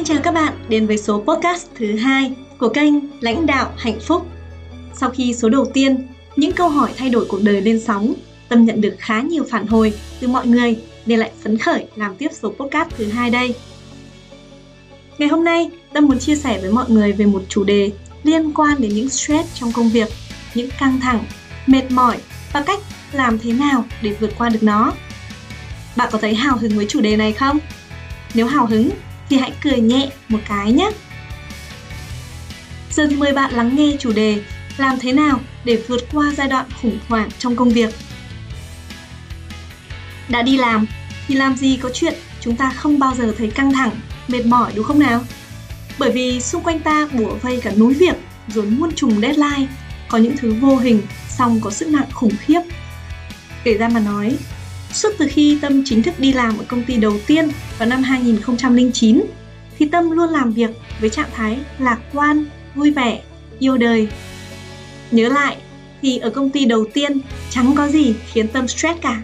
Xin chào các bạn đến với số podcast thứ hai của kênh Lãnh đạo hạnh phúc. Sau khi số đầu tiên, những câu hỏi thay đổi cuộc đời lên sóng, Tâm nhận được khá nhiều phản hồi từ mọi người nên lại phấn khởi làm tiếp số podcast thứ hai đây. Ngày hôm nay, Tâm muốn chia sẻ với mọi người về một chủ đề liên quan đến những stress trong công việc, những căng thẳng, mệt mỏi và cách làm thế nào để vượt qua được nó. Bạn có thấy hào hứng với chủ đề này không? Nếu hào hứng thì hãy cười nhẹ một cái nhé. Giờ thì mời bạn lắng nghe chủ đề làm thế nào để vượt qua giai đoạn khủng hoảng trong công việc. Đã đi làm thì làm gì có chuyện chúng ta không bao giờ thấy căng thẳng, mệt mỏi đúng không nào? Bởi vì xung quanh ta bủa vây cả núi việc rồi muôn trùng deadline, có những thứ vô hình song có sức nặng khủng khiếp. Kể ra mà nói, Suốt từ khi Tâm chính thức đi làm ở công ty đầu tiên vào năm 2009 thì Tâm luôn làm việc với trạng thái lạc quan, vui vẻ, yêu đời. Nhớ lại thì ở công ty đầu tiên chẳng có gì khiến Tâm stress cả.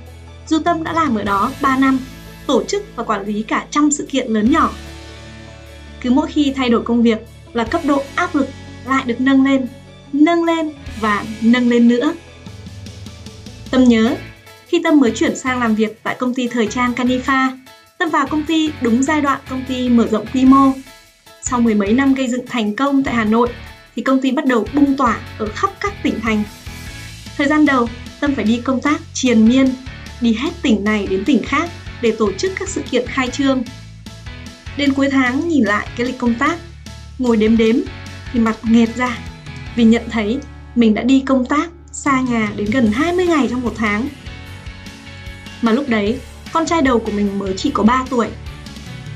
Dù Tâm đã làm ở đó 3 năm, tổ chức và quản lý cả trăm sự kiện lớn nhỏ. Cứ mỗi khi thay đổi công việc là cấp độ áp lực lại được nâng lên, nâng lên và nâng lên nữa. Tâm nhớ khi Tâm mới chuyển sang làm việc tại công ty thời trang Canifa, Tâm vào công ty đúng giai đoạn công ty mở rộng quy mô. Sau mười mấy năm gây dựng thành công tại Hà Nội, thì công ty bắt đầu bung tỏa ở khắp các tỉnh thành. Thời gian đầu, Tâm phải đi công tác triền miên, đi hết tỉnh này đến tỉnh khác để tổ chức các sự kiện khai trương. Đến cuối tháng nhìn lại cái lịch công tác, ngồi đếm đếm thì mặt nghẹt ra vì nhận thấy mình đã đi công tác xa nhà đến gần 20 ngày trong một tháng mà lúc đấy, con trai đầu của mình mới chỉ có 3 tuổi.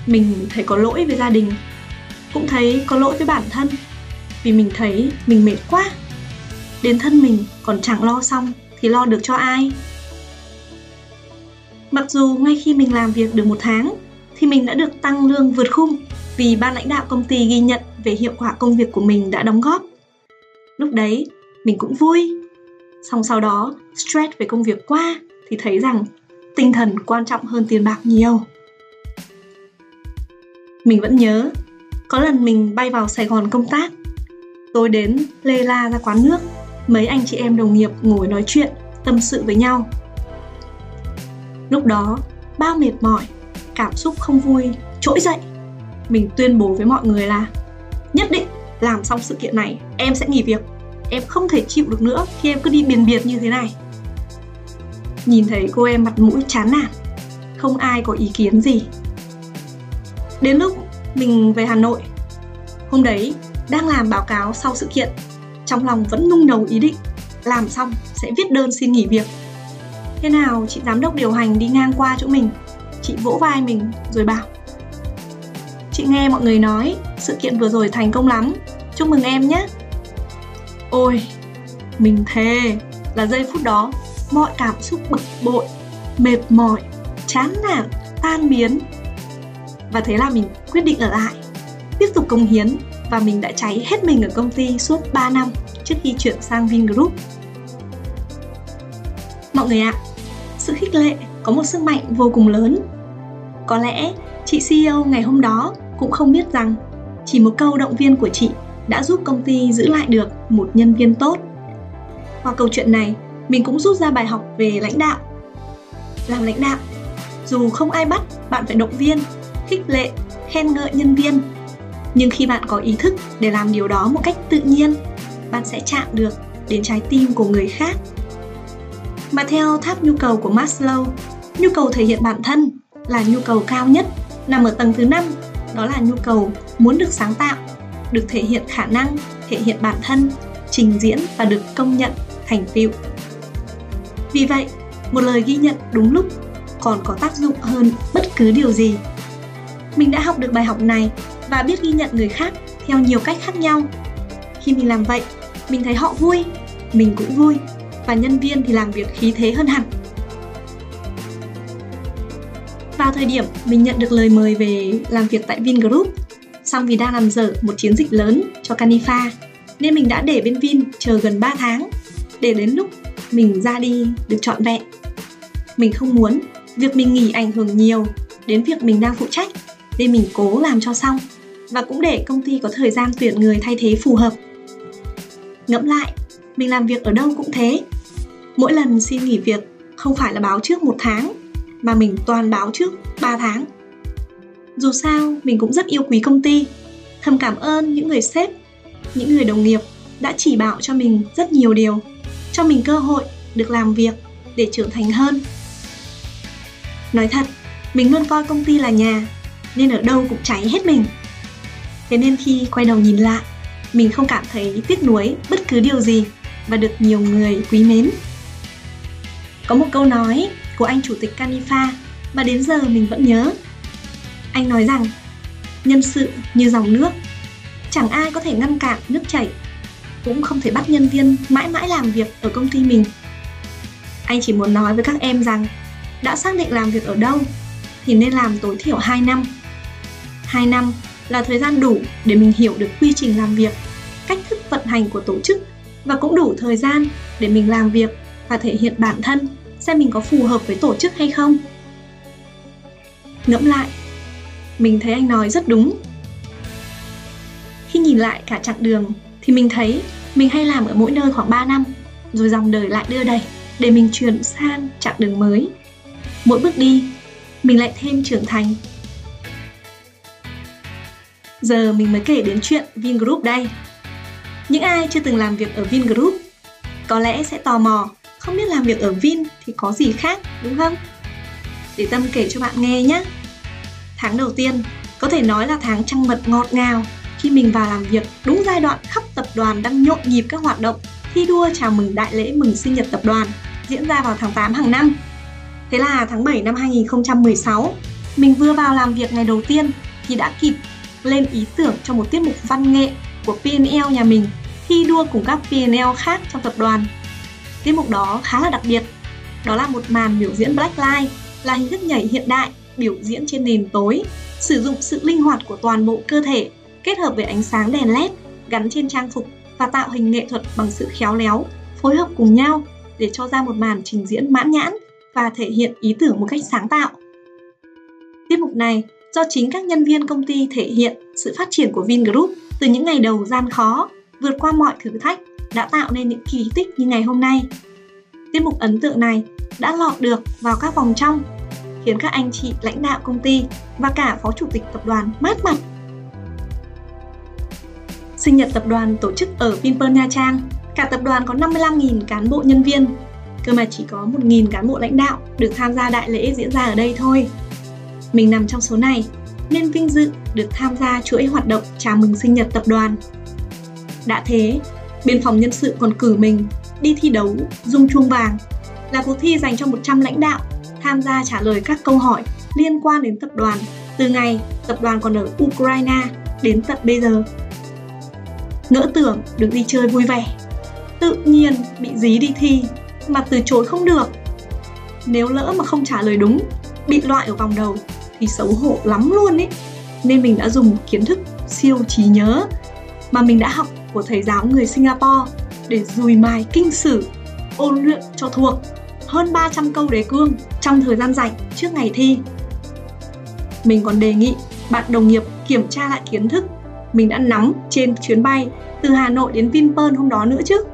Mình thấy có lỗi với gia đình, cũng thấy có lỗi với bản thân, vì mình thấy mình mệt quá. Đến thân mình còn chẳng lo xong thì lo được cho ai. Mặc dù ngay khi mình làm việc được một tháng, thì mình đã được tăng lương vượt khung vì ban lãnh đạo công ty ghi nhận về hiệu quả công việc của mình đã đóng góp. Lúc đấy, mình cũng vui. Xong sau đó, stress về công việc qua thì thấy rằng tinh thần quan trọng hơn tiền bạc nhiều. Mình vẫn nhớ, có lần mình bay vào sài gòn công tác. Tôi đến lê la ra quán nước, mấy anh chị em đồng nghiệp ngồi nói chuyện, tâm sự với nhau. Lúc đó bao mệt mỏi, cảm xúc không vui, trỗi dậy. Mình tuyên bố với mọi người là, nhất định làm xong sự kiện này, em sẽ nghỉ việc. Em không thể chịu được nữa khi em cứ đi biền biệt như thế này nhìn thấy cô em mặt mũi chán nản, không ai có ý kiến gì. Đến lúc mình về hà nội, hôm đấy đang làm báo cáo sau sự kiện, trong lòng vẫn nung nấu ý định, làm xong sẽ viết đơn xin nghỉ việc. Thế nào chị giám đốc điều hành đi ngang qua chỗ mình, chị vỗ vai mình rồi bảo, chị nghe mọi người nói, sự kiện vừa rồi thành công lắm, chúc mừng em nhé. Ôi, mình thề là giây phút đó mọi cảm xúc bực bội mệt mỏi chán nản tan biến và thế là mình quyết định ở lại tiếp tục công hiến và mình đã cháy hết mình ở công ty suốt 3 năm trước khi chuyển sang Vingroup. Mọi người ạ, sự khích lệ có một sức mạnh vô cùng lớn. Có lẽ chị CEO ngày hôm đó cũng không biết rằng chỉ một câu động viên của chị đã giúp công ty giữ lại được một nhân viên tốt. Qua câu chuyện này, mình cũng rút ra bài học về lãnh đạo. Làm lãnh đạo, dù không ai bắt, bạn phải động viên, khích lệ, khen ngợi nhân viên. Nhưng khi bạn có ý thức để làm điều đó một cách tự nhiên, bạn sẽ chạm được đến trái tim của người khác. Mà theo tháp nhu cầu của Maslow, nhu cầu thể hiện bản thân là nhu cầu cao nhất, nằm ở tầng thứ năm, đó là nhu cầu muốn được sáng tạo, được thể hiện khả năng, thể hiện bản thân, trình diễn và được công nhận, thành tựu vì vậy, một lời ghi nhận đúng lúc còn có tác dụng hơn bất cứ điều gì. Mình đã học được bài học này và biết ghi nhận người khác theo nhiều cách khác nhau. Khi mình làm vậy, mình thấy họ vui, mình cũng vui và nhân viên thì làm việc khí thế hơn hẳn. Vào thời điểm mình nhận được lời mời về làm việc tại Vingroup, song vì đang làm dở một chiến dịch lớn cho Canifa, nên mình đã để bên Vin chờ gần 3 tháng để đến lúc mình ra đi được trọn vẹn mình không muốn việc mình nghỉ ảnh hưởng nhiều đến việc mình đang phụ trách nên mình cố làm cho xong và cũng để công ty có thời gian tuyển người thay thế phù hợp. Ngẫm lại, mình làm việc ở đâu cũng thế. Mỗi lần xin nghỉ việc không phải là báo trước một tháng, mà mình toàn báo trước 3 tháng. Dù sao, mình cũng rất yêu quý công ty, thầm cảm ơn những người sếp, những người đồng nghiệp đã chỉ bảo cho mình rất nhiều điều, cho mình cơ hội được làm việc để trưởng thành hơn. Nói thật, mình luôn coi công ty là nhà, nên ở đâu cũng cháy hết mình. Thế nên khi quay đầu nhìn lại, mình không cảm thấy tiếc nuối bất cứ điều gì và được nhiều người quý mến. Có một câu nói của anh chủ tịch Canifa mà đến giờ mình vẫn nhớ. Anh nói rằng, nhân sự như dòng nước, chẳng ai có thể ngăn cản nước chảy, cũng không thể bắt nhân viên mãi mãi làm việc ở công ty mình. Anh chỉ muốn nói với các em rằng, đã xác định làm việc ở đâu thì nên làm tối thiểu 2 năm. 2 năm là thời gian đủ để mình hiểu được quy trình làm việc, cách thức vận hành của tổ chức và cũng đủ thời gian để mình làm việc và thể hiện bản thân xem mình có phù hợp với tổ chức hay không. Ngẫm lại, mình thấy anh nói rất đúng. Khi nhìn lại cả chặng đường thì mình thấy mình hay làm ở mỗi nơi khoảng 3 năm, rồi dòng đời lại đưa đẩy để mình chuyển sang chặng đường mới. Mỗi bước đi, mình lại thêm trưởng thành. Giờ mình mới kể đến chuyện Vingroup đây. Những ai chưa từng làm việc ở Vingroup có lẽ sẽ tò mò không biết làm việc ở Vin thì có gì khác đúng không? Để Tâm kể cho bạn nghe nhé. Tháng đầu tiên có thể nói là tháng trăng mật ngọt ngào khi mình vào làm việc đúng giai đoạn khắp tập đoàn đang nhộn nhịp các hoạt động thi đua chào mừng đại lễ mừng sinh nhật tập đoàn diễn ra vào tháng 8 hàng năm. Thế là tháng 7 năm 2016, mình vừa vào làm việc ngày đầu tiên thì đã kịp lên ý tưởng cho một tiết mục văn nghệ của PNL nhà mình thi đua cùng các PNL khác trong tập đoàn Tiết mục đó khá là đặc biệt. Đó là một màn biểu diễn Blacklight, là hình thức nhảy hiện đại biểu diễn trên nền tối, sử dụng sự linh hoạt của toàn bộ cơ thể kết hợp với ánh sáng đèn led gắn trên trang phục và tạo hình nghệ thuật bằng sự khéo léo, phối hợp cùng nhau để cho ra một màn trình diễn mãn nhãn và thể hiện ý tưởng một cách sáng tạo. Tiết mục này do chính các nhân viên công ty thể hiện sự phát triển của Vingroup từ những ngày đầu gian khó, vượt qua mọi thử thách đã tạo nên những kỳ tích như ngày hôm nay. Tiết mục ấn tượng này đã lọt được vào các vòng trong, khiến các anh chị lãnh đạo công ty và cả phó chủ tịch tập đoàn mát mặt. Sinh nhật tập đoàn tổ chức ở Vinpearl Nha Trang, cả tập đoàn có 55.000 cán bộ nhân viên, cơ mà chỉ có 1.000 cán bộ lãnh đạo được tham gia đại lễ diễn ra ở đây thôi. Mình nằm trong số này nên vinh dự được tham gia chuỗi hoạt động chào mừng sinh nhật tập đoàn. Đã thế, Bên phòng nhân sự còn cử mình đi thi đấu Dung Chuông Vàng là cuộc thi dành cho 100 lãnh đạo tham gia trả lời các câu hỏi liên quan đến tập đoàn từ ngày tập đoàn còn ở Ukraine đến tận bây giờ. Ngỡ tưởng được đi chơi vui vẻ, tự nhiên bị dí đi thi mà từ chối không được. Nếu lỡ mà không trả lời đúng, bị loại ở vòng đầu thì xấu hổ lắm luôn ấy. Nên mình đã dùng kiến thức siêu trí nhớ mà mình đã học của thầy giáo người Singapore để dùi mài kinh sử, ôn luyện cho thuộc hơn 300 câu đề cương trong thời gian rảnh trước ngày thi. Mình còn đề nghị bạn đồng nghiệp kiểm tra lại kiến thức mình đã nắm trên chuyến bay từ Hà Nội đến Vinpearl hôm đó nữa chứ.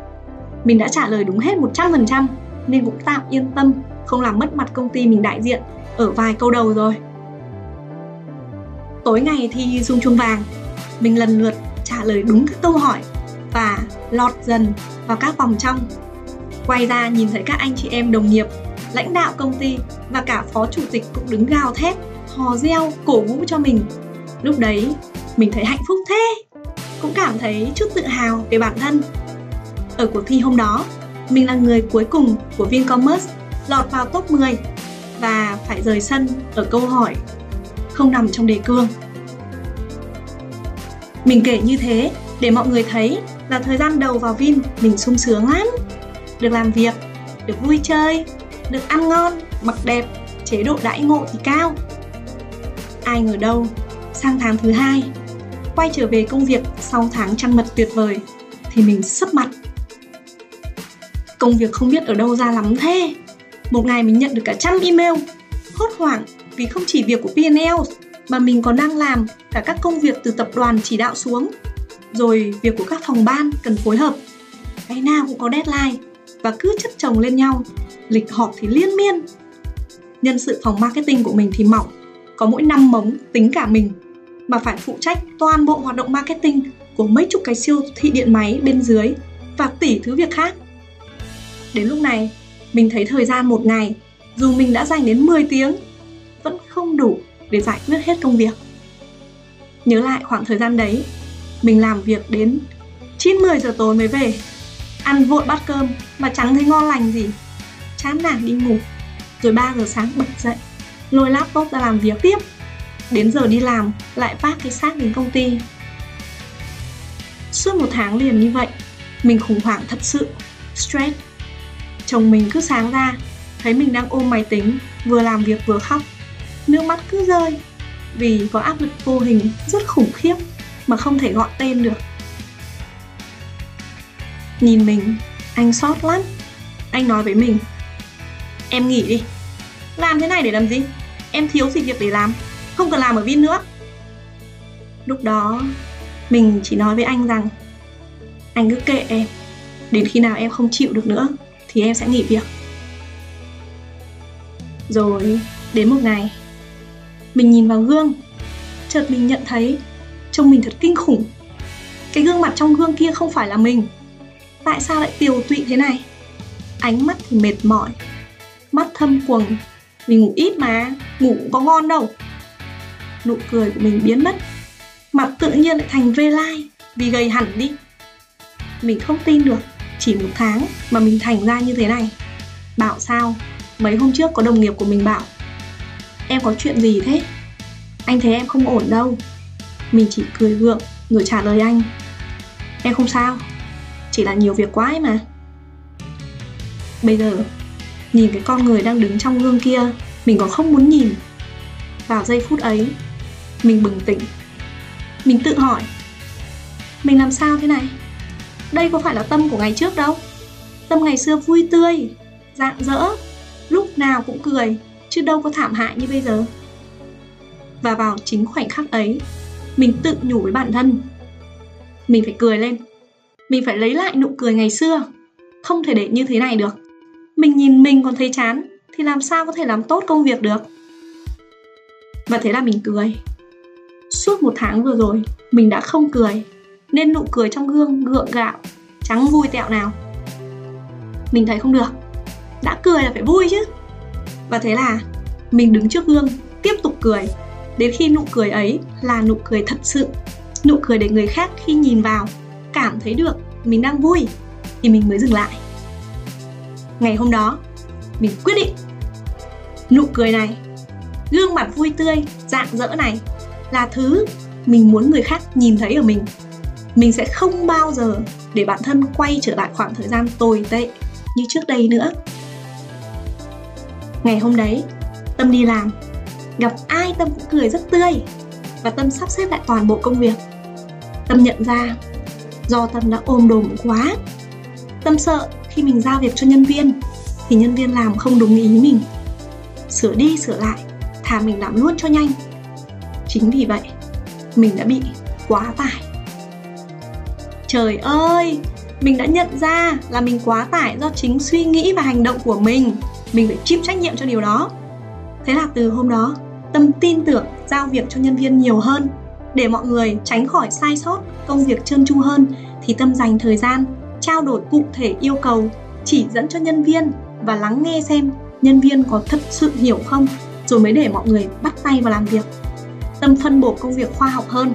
Mình đã trả lời đúng hết 100% nên cũng tạm yên tâm không làm mất mặt công ty mình đại diện ở vài câu đầu rồi. Tối ngày thi dung chuông vàng, mình lần lượt trả lời đúng các câu hỏi và lọt dần vào các vòng trong. Quay ra nhìn thấy các anh chị em đồng nghiệp, lãnh đạo công ty và cả phó chủ tịch cũng đứng gào thét, hò reo, cổ vũ cho mình. Lúc đấy, mình thấy hạnh phúc thế, cũng cảm thấy chút tự hào về bản thân. Ở cuộc thi hôm đó, mình là người cuối cùng của Vincommerce lọt vào top 10 và phải rời sân ở câu hỏi không nằm trong đề cương. Mình kể như thế để mọi người thấy là thời gian đầu vào Vin mình sung sướng lắm. Được làm việc, được vui chơi, được ăn ngon, mặc đẹp, chế độ đãi ngộ thì cao. Ai ngờ đâu, sang tháng thứ hai, quay trở về công việc sau tháng trăng mật tuyệt vời thì mình sấp mặt. Công việc không biết ở đâu ra lắm thế. Một ngày mình nhận được cả trăm email, hốt hoảng vì không chỉ việc của PNL mà mình còn đang làm cả các công việc từ tập đoàn chỉ đạo xuống rồi việc của các phòng ban cần phối hợp cái nào cũng có deadline và cứ chất chồng lên nhau lịch họp thì liên miên nhân sự phòng marketing của mình thì mỏng có mỗi năm mống tính cả mình mà phải phụ trách toàn bộ hoạt động marketing của mấy chục cái siêu thị điện máy bên dưới và tỷ thứ việc khác. Đến lúc này, mình thấy thời gian một ngày, dù mình đã dành đến 10 tiếng, vẫn không đủ để giải quyết hết công việc. Nhớ lại khoảng thời gian đấy, mình làm việc đến 9-10 giờ tối mới về, ăn vội bát cơm mà chẳng thấy ngon lành gì. Chán nản đi ngủ, rồi 3 giờ sáng bật dậy, lôi laptop ra làm việc tiếp. Đến giờ đi làm, lại vác cái xác đến công ty. Suốt một tháng liền như vậy, mình khủng hoảng thật sự, stress. Chồng mình cứ sáng ra, thấy mình đang ôm máy tính, vừa làm việc vừa khóc. Nước mắt cứ rơi, vì có áp lực vô hình rất khủng khiếp mà không thể gọi tên được. Nhìn mình, anh sót lắm. Anh nói với mình, em nghỉ đi. Làm thế này để làm gì? Em thiếu gì việc để làm, không cần làm ở Vin nữa. Lúc đó, mình chỉ nói với anh rằng anh cứ kệ em. Đến khi nào em không chịu được nữa thì em sẽ nghỉ việc. Rồi đến một ngày mình nhìn vào gương. Chợt mình nhận thấy trông mình thật kinh khủng. Cái gương mặt trong gương kia không phải là mình. Tại sao lại tiều tụy thế này? Ánh mắt thì mệt mỏi mắt thâm quầng. Mình ngủ ít mà ngủ cũng có ngon đâu nụ cười của mình biến mất. Mặt tự nhiên lại thành vê lai, vì gầy hẳn đi. Mình không tin được, chỉ một tháng mà mình thành ra như thế này. Bảo sao? Mấy hôm trước có đồng nghiệp của mình bảo, em có chuyện gì thế? Anh thấy em không ổn đâu. Mình chỉ cười gượng rồi trả lời anh, em không sao, chỉ là nhiều việc quá ấy mà. Bây giờ, nhìn cái con người đang đứng trong gương kia, mình còn không muốn nhìn. Vào giây phút ấy mình bừng tỉnh. Mình tự hỏi, mình làm sao thế này? Đây có phải là tâm của ngày trước đâu? Tâm ngày xưa vui tươi, rạng rỡ, lúc nào cũng cười, chứ đâu có thảm hại như bây giờ. Và vào chính khoảnh khắc ấy, mình tự nhủ với bản thân, mình phải cười lên. Mình phải lấy lại nụ cười ngày xưa. Không thể để như thế này được. Mình nhìn mình còn thấy chán, thì làm sao có thể làm tốt công việc được? Và thế là mình cười suốt một tháng vừa rồi, mình đã không cười, nên nụ cười trong gương gượng gạo trắng vui tẹo nào. Mình thấy không được, đã cười là phải vui chứ. Và thế là, mình đứng trước gương, tiếp tục cười, đến khi nụ cười ấy là nụ cười thật sự, nụ cười để người khác khi nhìn vào, cảm thấy được mình đang vui, thì mình mới dừng lại. Ngày hôm đó, mình quyết định, nụ cười này, gương mặt vui tươi, rạng rỡ này là thứ mình muốn người khác nhìn thấy ở mình. Mình sẽ không bao giờ để bản thân quay trở lại khoảng thời gian tồi tệ như trước đây nữa. Ngày hôm đấy, tâm đi làm. Gặp ai tâm cũng cười rất tươi và tâm sắp xếp lại toàn bộ công việc. Tâm nhận ra do tâm đã ôm đồm quá. Tâm sợ khi mình giao việc cho nhân viên thì nhân viên làm không đúng ý mình. Sửa đi sửa lại, thà mình làm luôn cho nhanh chính vì vậy, mình đã bị quá tải. Trời ơi, mình đã nhận ra là mình quá tải do chính suy nghĩ và hành động của mình. Mình phải chịu trách nhiệm cho điều đó. Thế là từ hôm đó, tâm tin tưởng giao việc cho nhân viên nhiều hơn. Để mọi người tránh khỏi sai sót, công việc trơn tru hơn, thì tâm dành thời gian trao đổi cụ thể yêu cầu, chỉ dẫn cho nhân viên và lắng nghe xem nhân viên có thật sự hiểu không, rồi mới để mọi người bắt tay vào làm việc tâm phân bổ công việc khoa học hơn.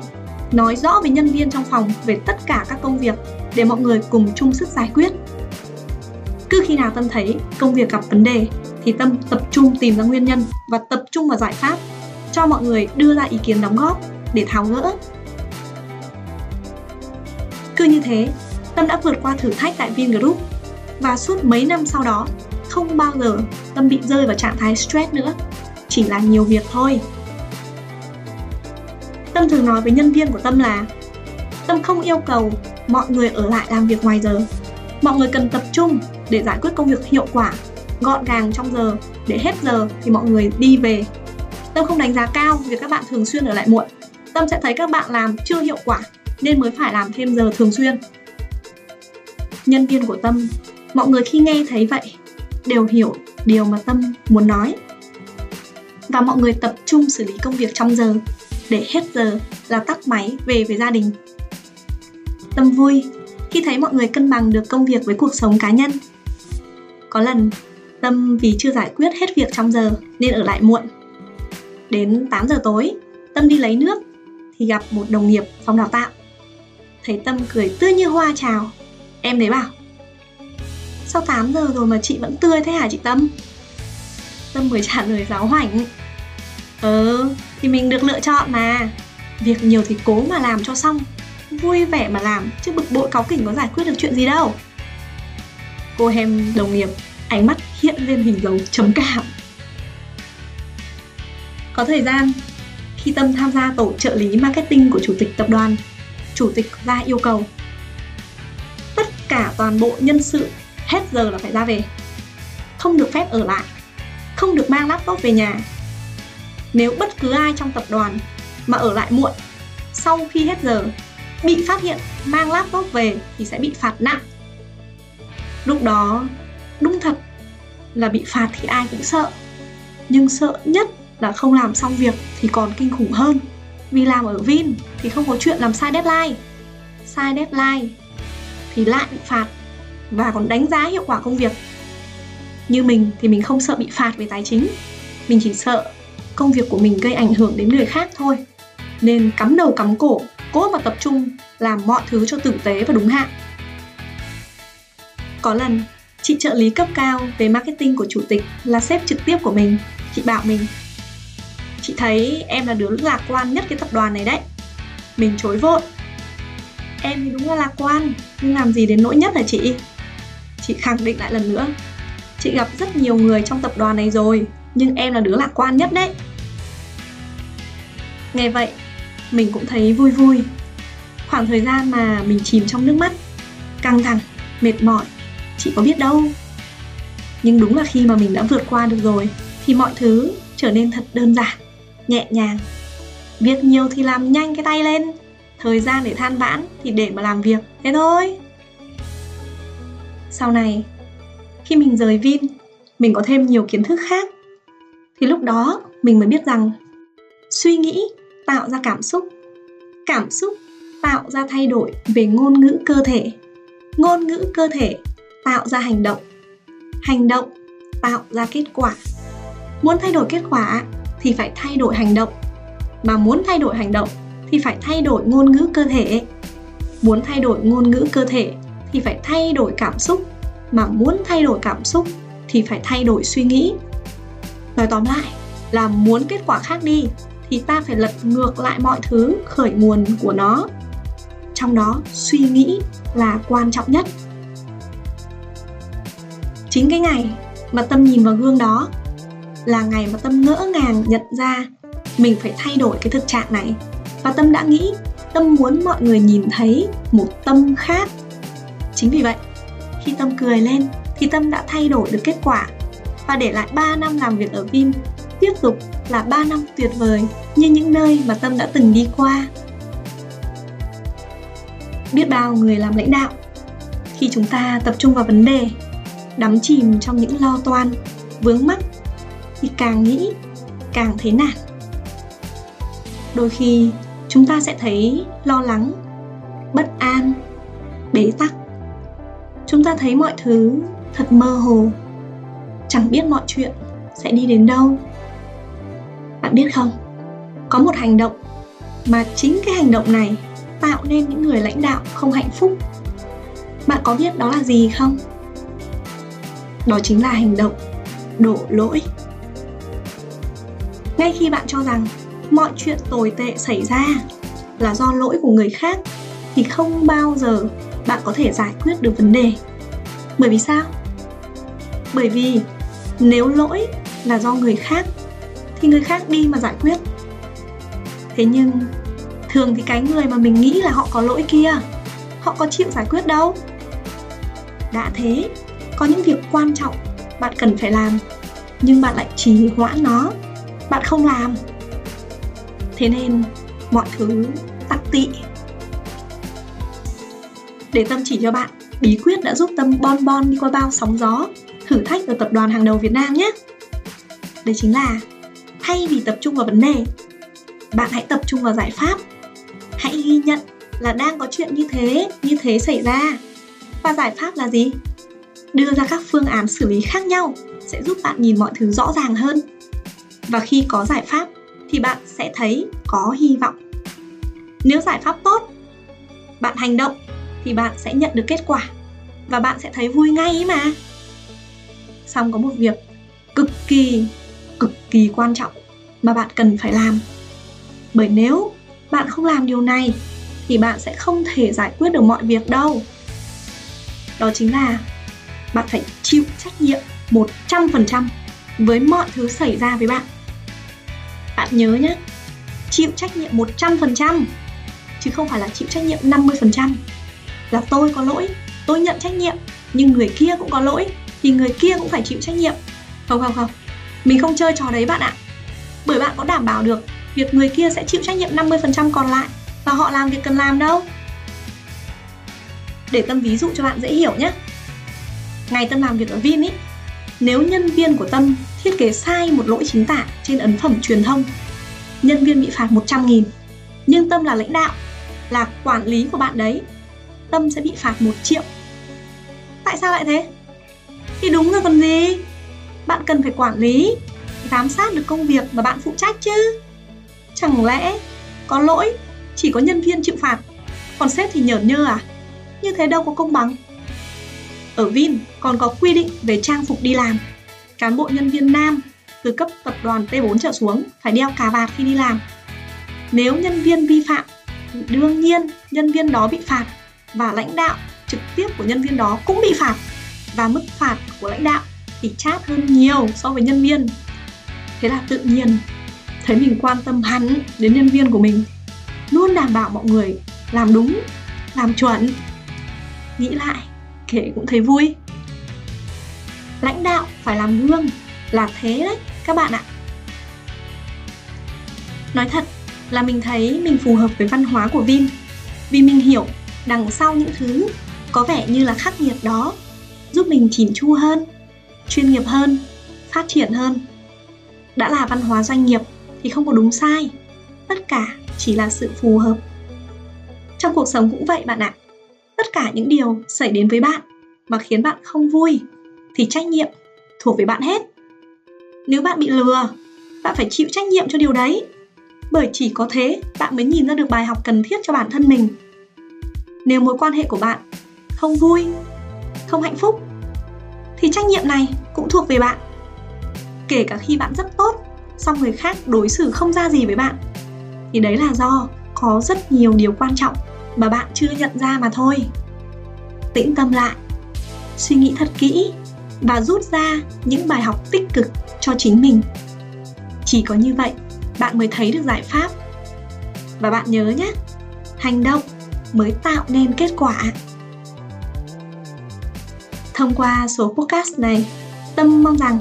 Nói rõ với nhân viên trong phòng về tất cả các công việc để mọi người cùng chung sức giải quyết. Cứ khi nào tâm thấy công việc gặp vấn đề thì tâm tập trung tìm ra nguyên nhân và tập trung vào giải pháp, cho mọi người đưa ra ý kiến đóng góp để tháo gỡ. Cứ như thế, tâm đã vượt qua thử thách tại vingroup và suốt mấy năm sau đó, không bao giờ tâm bị rơi vào trạng thái stress nữa. Chỉ là nhiều việc thôi. Tâm thường nói với nhân viên của Tâm là Tâm không yêu cầu mọi người ở lại làm việc ngoài giờ. Mọi người cần tập trung để giải quyết công việc hiệu quả, gọn gàng trong giờ, để hết giờ thì mọi người đi về. Tâm không đánh giá cao việc các bạn thường xuyên ở lại muộn. Tâm sẽ thấy các bạn làm chưa hiệu quả nên mới phải làm thêm giờ thường xuyên. Nhân viên của Tâm, mọi người khi nghe thấy vậy đều hiểu điều mà Tâm muốn nói. Và mọi người tập trung xử lý công việc trong giờ để hết giờ là tắt máy về với gia đình. Tâm vui khi thấy mọi người cân bằng được công việc với cuộc sống cá nhân. Có lần Tâm vì chưa giải quyết hết việc trong giờ nên ở lại muộn. Đến 8 giờ tối, Tâm đi lấy nước thì gặp một đồng nghiệp phòng đào tạo. Thấy Tâm cười tươi như hoa chào. Em đấy bảo Sao 8 giờ rồi mà chị vẫn tươi thế hả chị Tâm? Tâm mới trả lời giáo hoảnh Ừ, thì mình được lựa chọn mà. Việc nhiều thì cố mà làm cho xong. Vui vẻ mà làm Chứ bực bội cáu kỉnh có giải quyết được chuyện gì đâu. Cô Hem đồng nghiệp Ánh mắt hiện lên hình dấu chấm cảm. Có thời gian Khi Tâm tham gia tổ trợ lý marketing của chủ tịch tập đoàn Chủ tịch ra yêu cầu Tất cả toàn bộ nhân sự hết giờ là phải ra về. Không được phép ở lại Không được mang laptop về nhà nếu bất cứ ai trong tập đoàn mà ở lại muộn, sau khi hết giờ bị phát hiện mang laptop về thì sẽ bị phạt nặng. Lúc đó, đúng thật là bị phạt thì ai cũng sợ. Nhưng sợ nhất là không làm xong việc thì còn kinh khủng hơn. Vì làm ở Vin thì không có chuyện làm sai deadline. Sai deadline thì lại bị phạt và còn đánh giá hiệu quả công việc. Như mình thì mình không sợ bị phạt về tài chính. Mình chỉ sợ công việc của mình gây ảnh hưởng đến người khác thôi. Nên cắm đầu cắm cổ, cố mà tập trung, làm mọi thứ cho tử tế và đúng hạn. Có lần, chị trợ lý cấp cao về marketing của chủ tịch là sếp trực tiếp của mình. Chị bảo mình, chị thấy em là đứa lạc quan nhất cái tập đoàn này đấy. Mình chối vội. Em thì đúng là lạc quan, nhưng làm gì đến nỗi nhất là chị? Chị khẳng định lại lần nữa, chị gặp rất nhiều người trong tập đoàn này rồi, nhưng em là đứa lạc quan nhất đấy nghe vậy, mình cũng thấy vui vui. Khoảng thời gian mà mình chìm trong nước mắt, căng thẳng, mệt mỏi chị có biết đâu. Nhưng đúng là khi mà mình đã vượt qua được rồi, thì mọi thứ trở nên thật đơn giản, nhẹ nhàng. Việc nhiều thì làm nhanh cái tay lên, thời gian để than vãn thì để mà làm việc, thế thôi. Sau này, khi mình rời vin, mình có thêm nhiều kiến thức khác. Thì lúc đó, mình mới biết rằng suy nghĩ tạo ra cảm xúc. Cảm xúc tạo ra thay đổi về ngôn ngữ cơ thể. Ngôn ngữ cơ thể tạo ra hành động. Hành động tạo ra kết quả. Muốn thay đổi kết quả thì phải thay đổi hành động. Mà muốn thay đổi hành động thì phải thay đổi ngôn ngữ cơ thể. Muốn thay đổi ngôn ngữ cơ thể thì phải thay đổi cảm xúc. Mà muốn thay đổi cảm xúc thì phải thay đổi suy nghĩ. Nói tóm lại là muốn kết quả khác đi thì ta phải lật ngược lại mọi thứ khởi nguồn của nó. Trong đó, suy nghĩ là quan trọng nhất. Chính cái ngày mà tâm nhìn vào gương đó là ngày mà tâm ngỡ ngàng nhận ra mình phải thay đổi cái thực trạng này. Và tâm đã nghĩ, tâm muốn mọi người nhìn thấy một tâm khác. Chính vì vậy, khi tâm cười lên thì tâm đã thay đổi được kết quả. Và để lại 3 năm làm việc ở Vim, tiếp tục là 3 năm tuyệt vời như những nơi mà Tâm đã từng đi qua. Biết bao người làm lãnh đạo khi chúng ta tập trung vào vấn đề, đắm chìm trong những lo toan, vướng mắc thì càng nghĩ càng thấy nản. Đôi khi chúng ta sẽ thấy lo lắng, bất an, bế tắc. Chúng ta thấy mọi thứ thật mơ hồ, chẳng biết mọi chuyện sẽ đi đến đâu bạn biết không? Có một hành động mà chính cái hành động này tạo nên những người lãnh đạo không hạnh phúc. Bạn có biết đó là gì không? Đó chính là hành động đổ lỗi. Ngay khi bạn cho rằng mọi chuyện tồi tệ xảy ra là do lỗi của người khác, thì không bao giờ bạn có thể giải quyết được vấn đề. Bởi vì sao? Bởi vì nếu lỗi là do người khác thì người khác đi mà giải quyết. Thế nhưng, thường thì cái người mà mình nghĩ là họ có lỗi kia, họ có chịu giải quyết đâu. Đã thế, có những việc quan trọng bạn cần phải làm, nhưng bạn lại trì hoãn nó, bạn không làm. Thế nên, mọi thứ tắc tị. Để tâm chỉ cho bạn, bí quyết đã giúp tâm bon bon đi qua bao sóng gió, thử thách ở tập đoàn hàng đầu Việt Nam nhé. Đấy chính là thay vì tập trung vào vấn đề, bạn hãy tập trung vào giải pháp. Hãy ghi nhận là đang có chuyện như thế như thế xảy ra. Và giải pháp là gì? Đưa ra các phương án xử lý khác nhau sẽ giúp bạn nhìn mọi thứ rõ ràng hơn. Và khi có giải pháp thì bạn sẽ thấy có hy vọng. Nếu giải pháp tốt, bạn hành động thì bạn sẽ nhận được kết quả và bạn sẽ thấy vui ngay mà. Xong có một việc cực kỳ cực kỳ quan trọng mà bạn cần phải làm. Bởi nếu bạn không làm điều này, thì bạn sẽ không thể giải quyết được mọi việc đâu. Đó chính là bạn phải chịu trách nhiệm 100% với mọi thứ xảy ra với bạn. Bạn nhớ nhé chịu trách nhiệm 100% chứ không phải là chịu trách nhiệm 50% là tôi có lỗi, tôi nhận trách nhiệm, nhưng người kia cũng có lỗi, thì người kia cũng phải chịu trách nhiệm. Không không không, mình không chơi trò đấy bạn ạ bởi bạn có đảm bảo được việc người kia sẽ chịu trách nhiệm 50% còn lại và họ làm việc cần làm đâu? Để tâm ví dụ cho bạn dễ hiểu nhé. Ngày tâm làm việc ở Vin ý. Nếu nhân viên của tâm thiết kế sai một lỗi chính tả trên ấn phẩm truyền thông, nhân viên bị phạt 100 nghìn. Nhưng tâm là lãnh đạo, là quản lý của bạn đấy, tâm sẽ bị phạt 1 triệu. Tại sao lại thế? Thì đúng rồi còn gì? Bạn cần phải quản lý giám sát được công việc mà bạn phụ trách chứ? Chẳng lẽ có lỗi chỉ có nhân viên chịu phạt, còn sếp thì nhởn nhơ à? Như thế đâu có công bằng. Ở Vin còn có quy định về trang phục đi làm. Cán bộ nhân viên nam từ cấp tập đoàn T4 trở xuống phải đeo cà vạt khi đi làm. Nếu nhân viên vi phạm, đương nhiên nhân viên đó bị phạt và lãnh đạo trực tiếp của nhân viên đó cũng bị phạt. Và mức phạt của lãnh đạo thì chát hơn nhiều so với nhân viên thế là tự nhiên, thấy mình quan tâm hẳn đến nhân viên của mình, luôn đảm bảo mọi người làm đúng, làm chuẩn. Nghĩ lại, kể cũng thấy vui. Lãnh đạo phải làm gương, là thế đấy, các bạn ạ. Nói thật là mình thấy mình phù hợp với văn hóa của vin. Vì mình hiểu đằng sau những thứ có vẻ như là khắc nghiệt đó, giúp mình chỉn chu hơn, chuyên nghiệp hơn, phát triển hơn đã là văn hóa doanh nghiệp thì không có đúng sai. Tất cả chỉ là sự phù hợp. Trong cuộc sống cũng vậy bạn ạ. Tất cả những điều xảy đến với bạn mà khiến bạn không vui thì trách nhiệm thuộc về bạn hết. Nếu bạn bị lừa, bạn phải chịu trách nhiệm cho điều đấy. Bởi chỉ có thế bạn mới nhìn ra được bài học cần thiết cho bản thân mình. Nếu mối quan hệ của bạn không vui, không hạnh phúc thì trách nhiệm này cũng thuộc về bạn kể cả khi bạn rất tốt song người khác đối xử không ra gì với bạn. Thì đấy là do có rất nhiều điều quan trọng mà bạn chưa nhận ra mà thôi. Tĩnh tâm lại, suy nghĩ thật kỹ và rút ra những bài học tích cực cho chính mình. Chỉ có như vậy, bạn mới thấy được giải pháp. Và bạn nhớ nhé, hành động mới tạo nên kết quả. Thông qua số podcast này, tâm mong rằng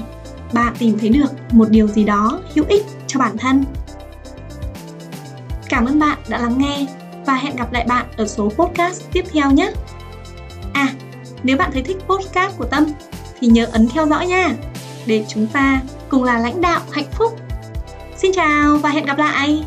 bạn tìm thấy được một điều gì đó hữu ích cho bản thân. Cảm ơn bạn đã lắng nghe và hẹn gặp lại bạn ở số podcast tiếp theo nhé. À nếu bạn thấy thích podcast của tâm thì nhớ ấn theo dõi nha, để chúng ta cùng là lãnh đạo hạnh phúc. Xin chào và hẹn gặp lại!